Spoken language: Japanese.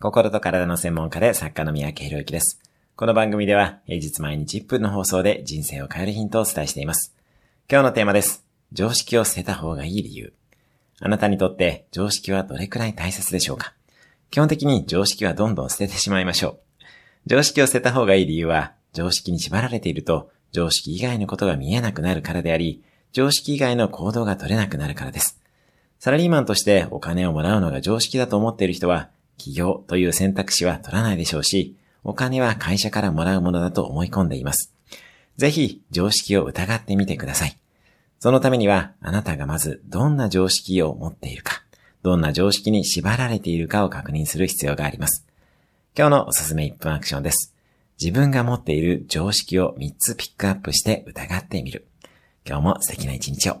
心と体の専門家で作家の三宅博之です。この番組では平日毎日1分の放送で人生を変えるヒントをお伝えしています。今日のテーマです。常識を捨てた方がいい理由。あなたにとって常識はどれくらい大切でしょうか？基本的に常識はどんどん捨ててしまいましょう。常識を捨てた方がいい理由は、常識に縛られていると、常識以外のことが見えなくなるからであり、常識以外の行動が取れなくなるからです。サラリーマンとしてお金をもらうのが常識だと思っている人は、起業という選択肢は取らないでしょうし、お金は会社からもらうものだと思い込んでいます。ぜひ常識を疑ってみてください。そのためには、あなたがまずどんな常識を持っているか、どんな常識に縛られているかを確認する必要があります。今日のおすすめ1分アクションです。自分が持っている常識を3つピックアップして疑ってみる。今日も素敵な一日を。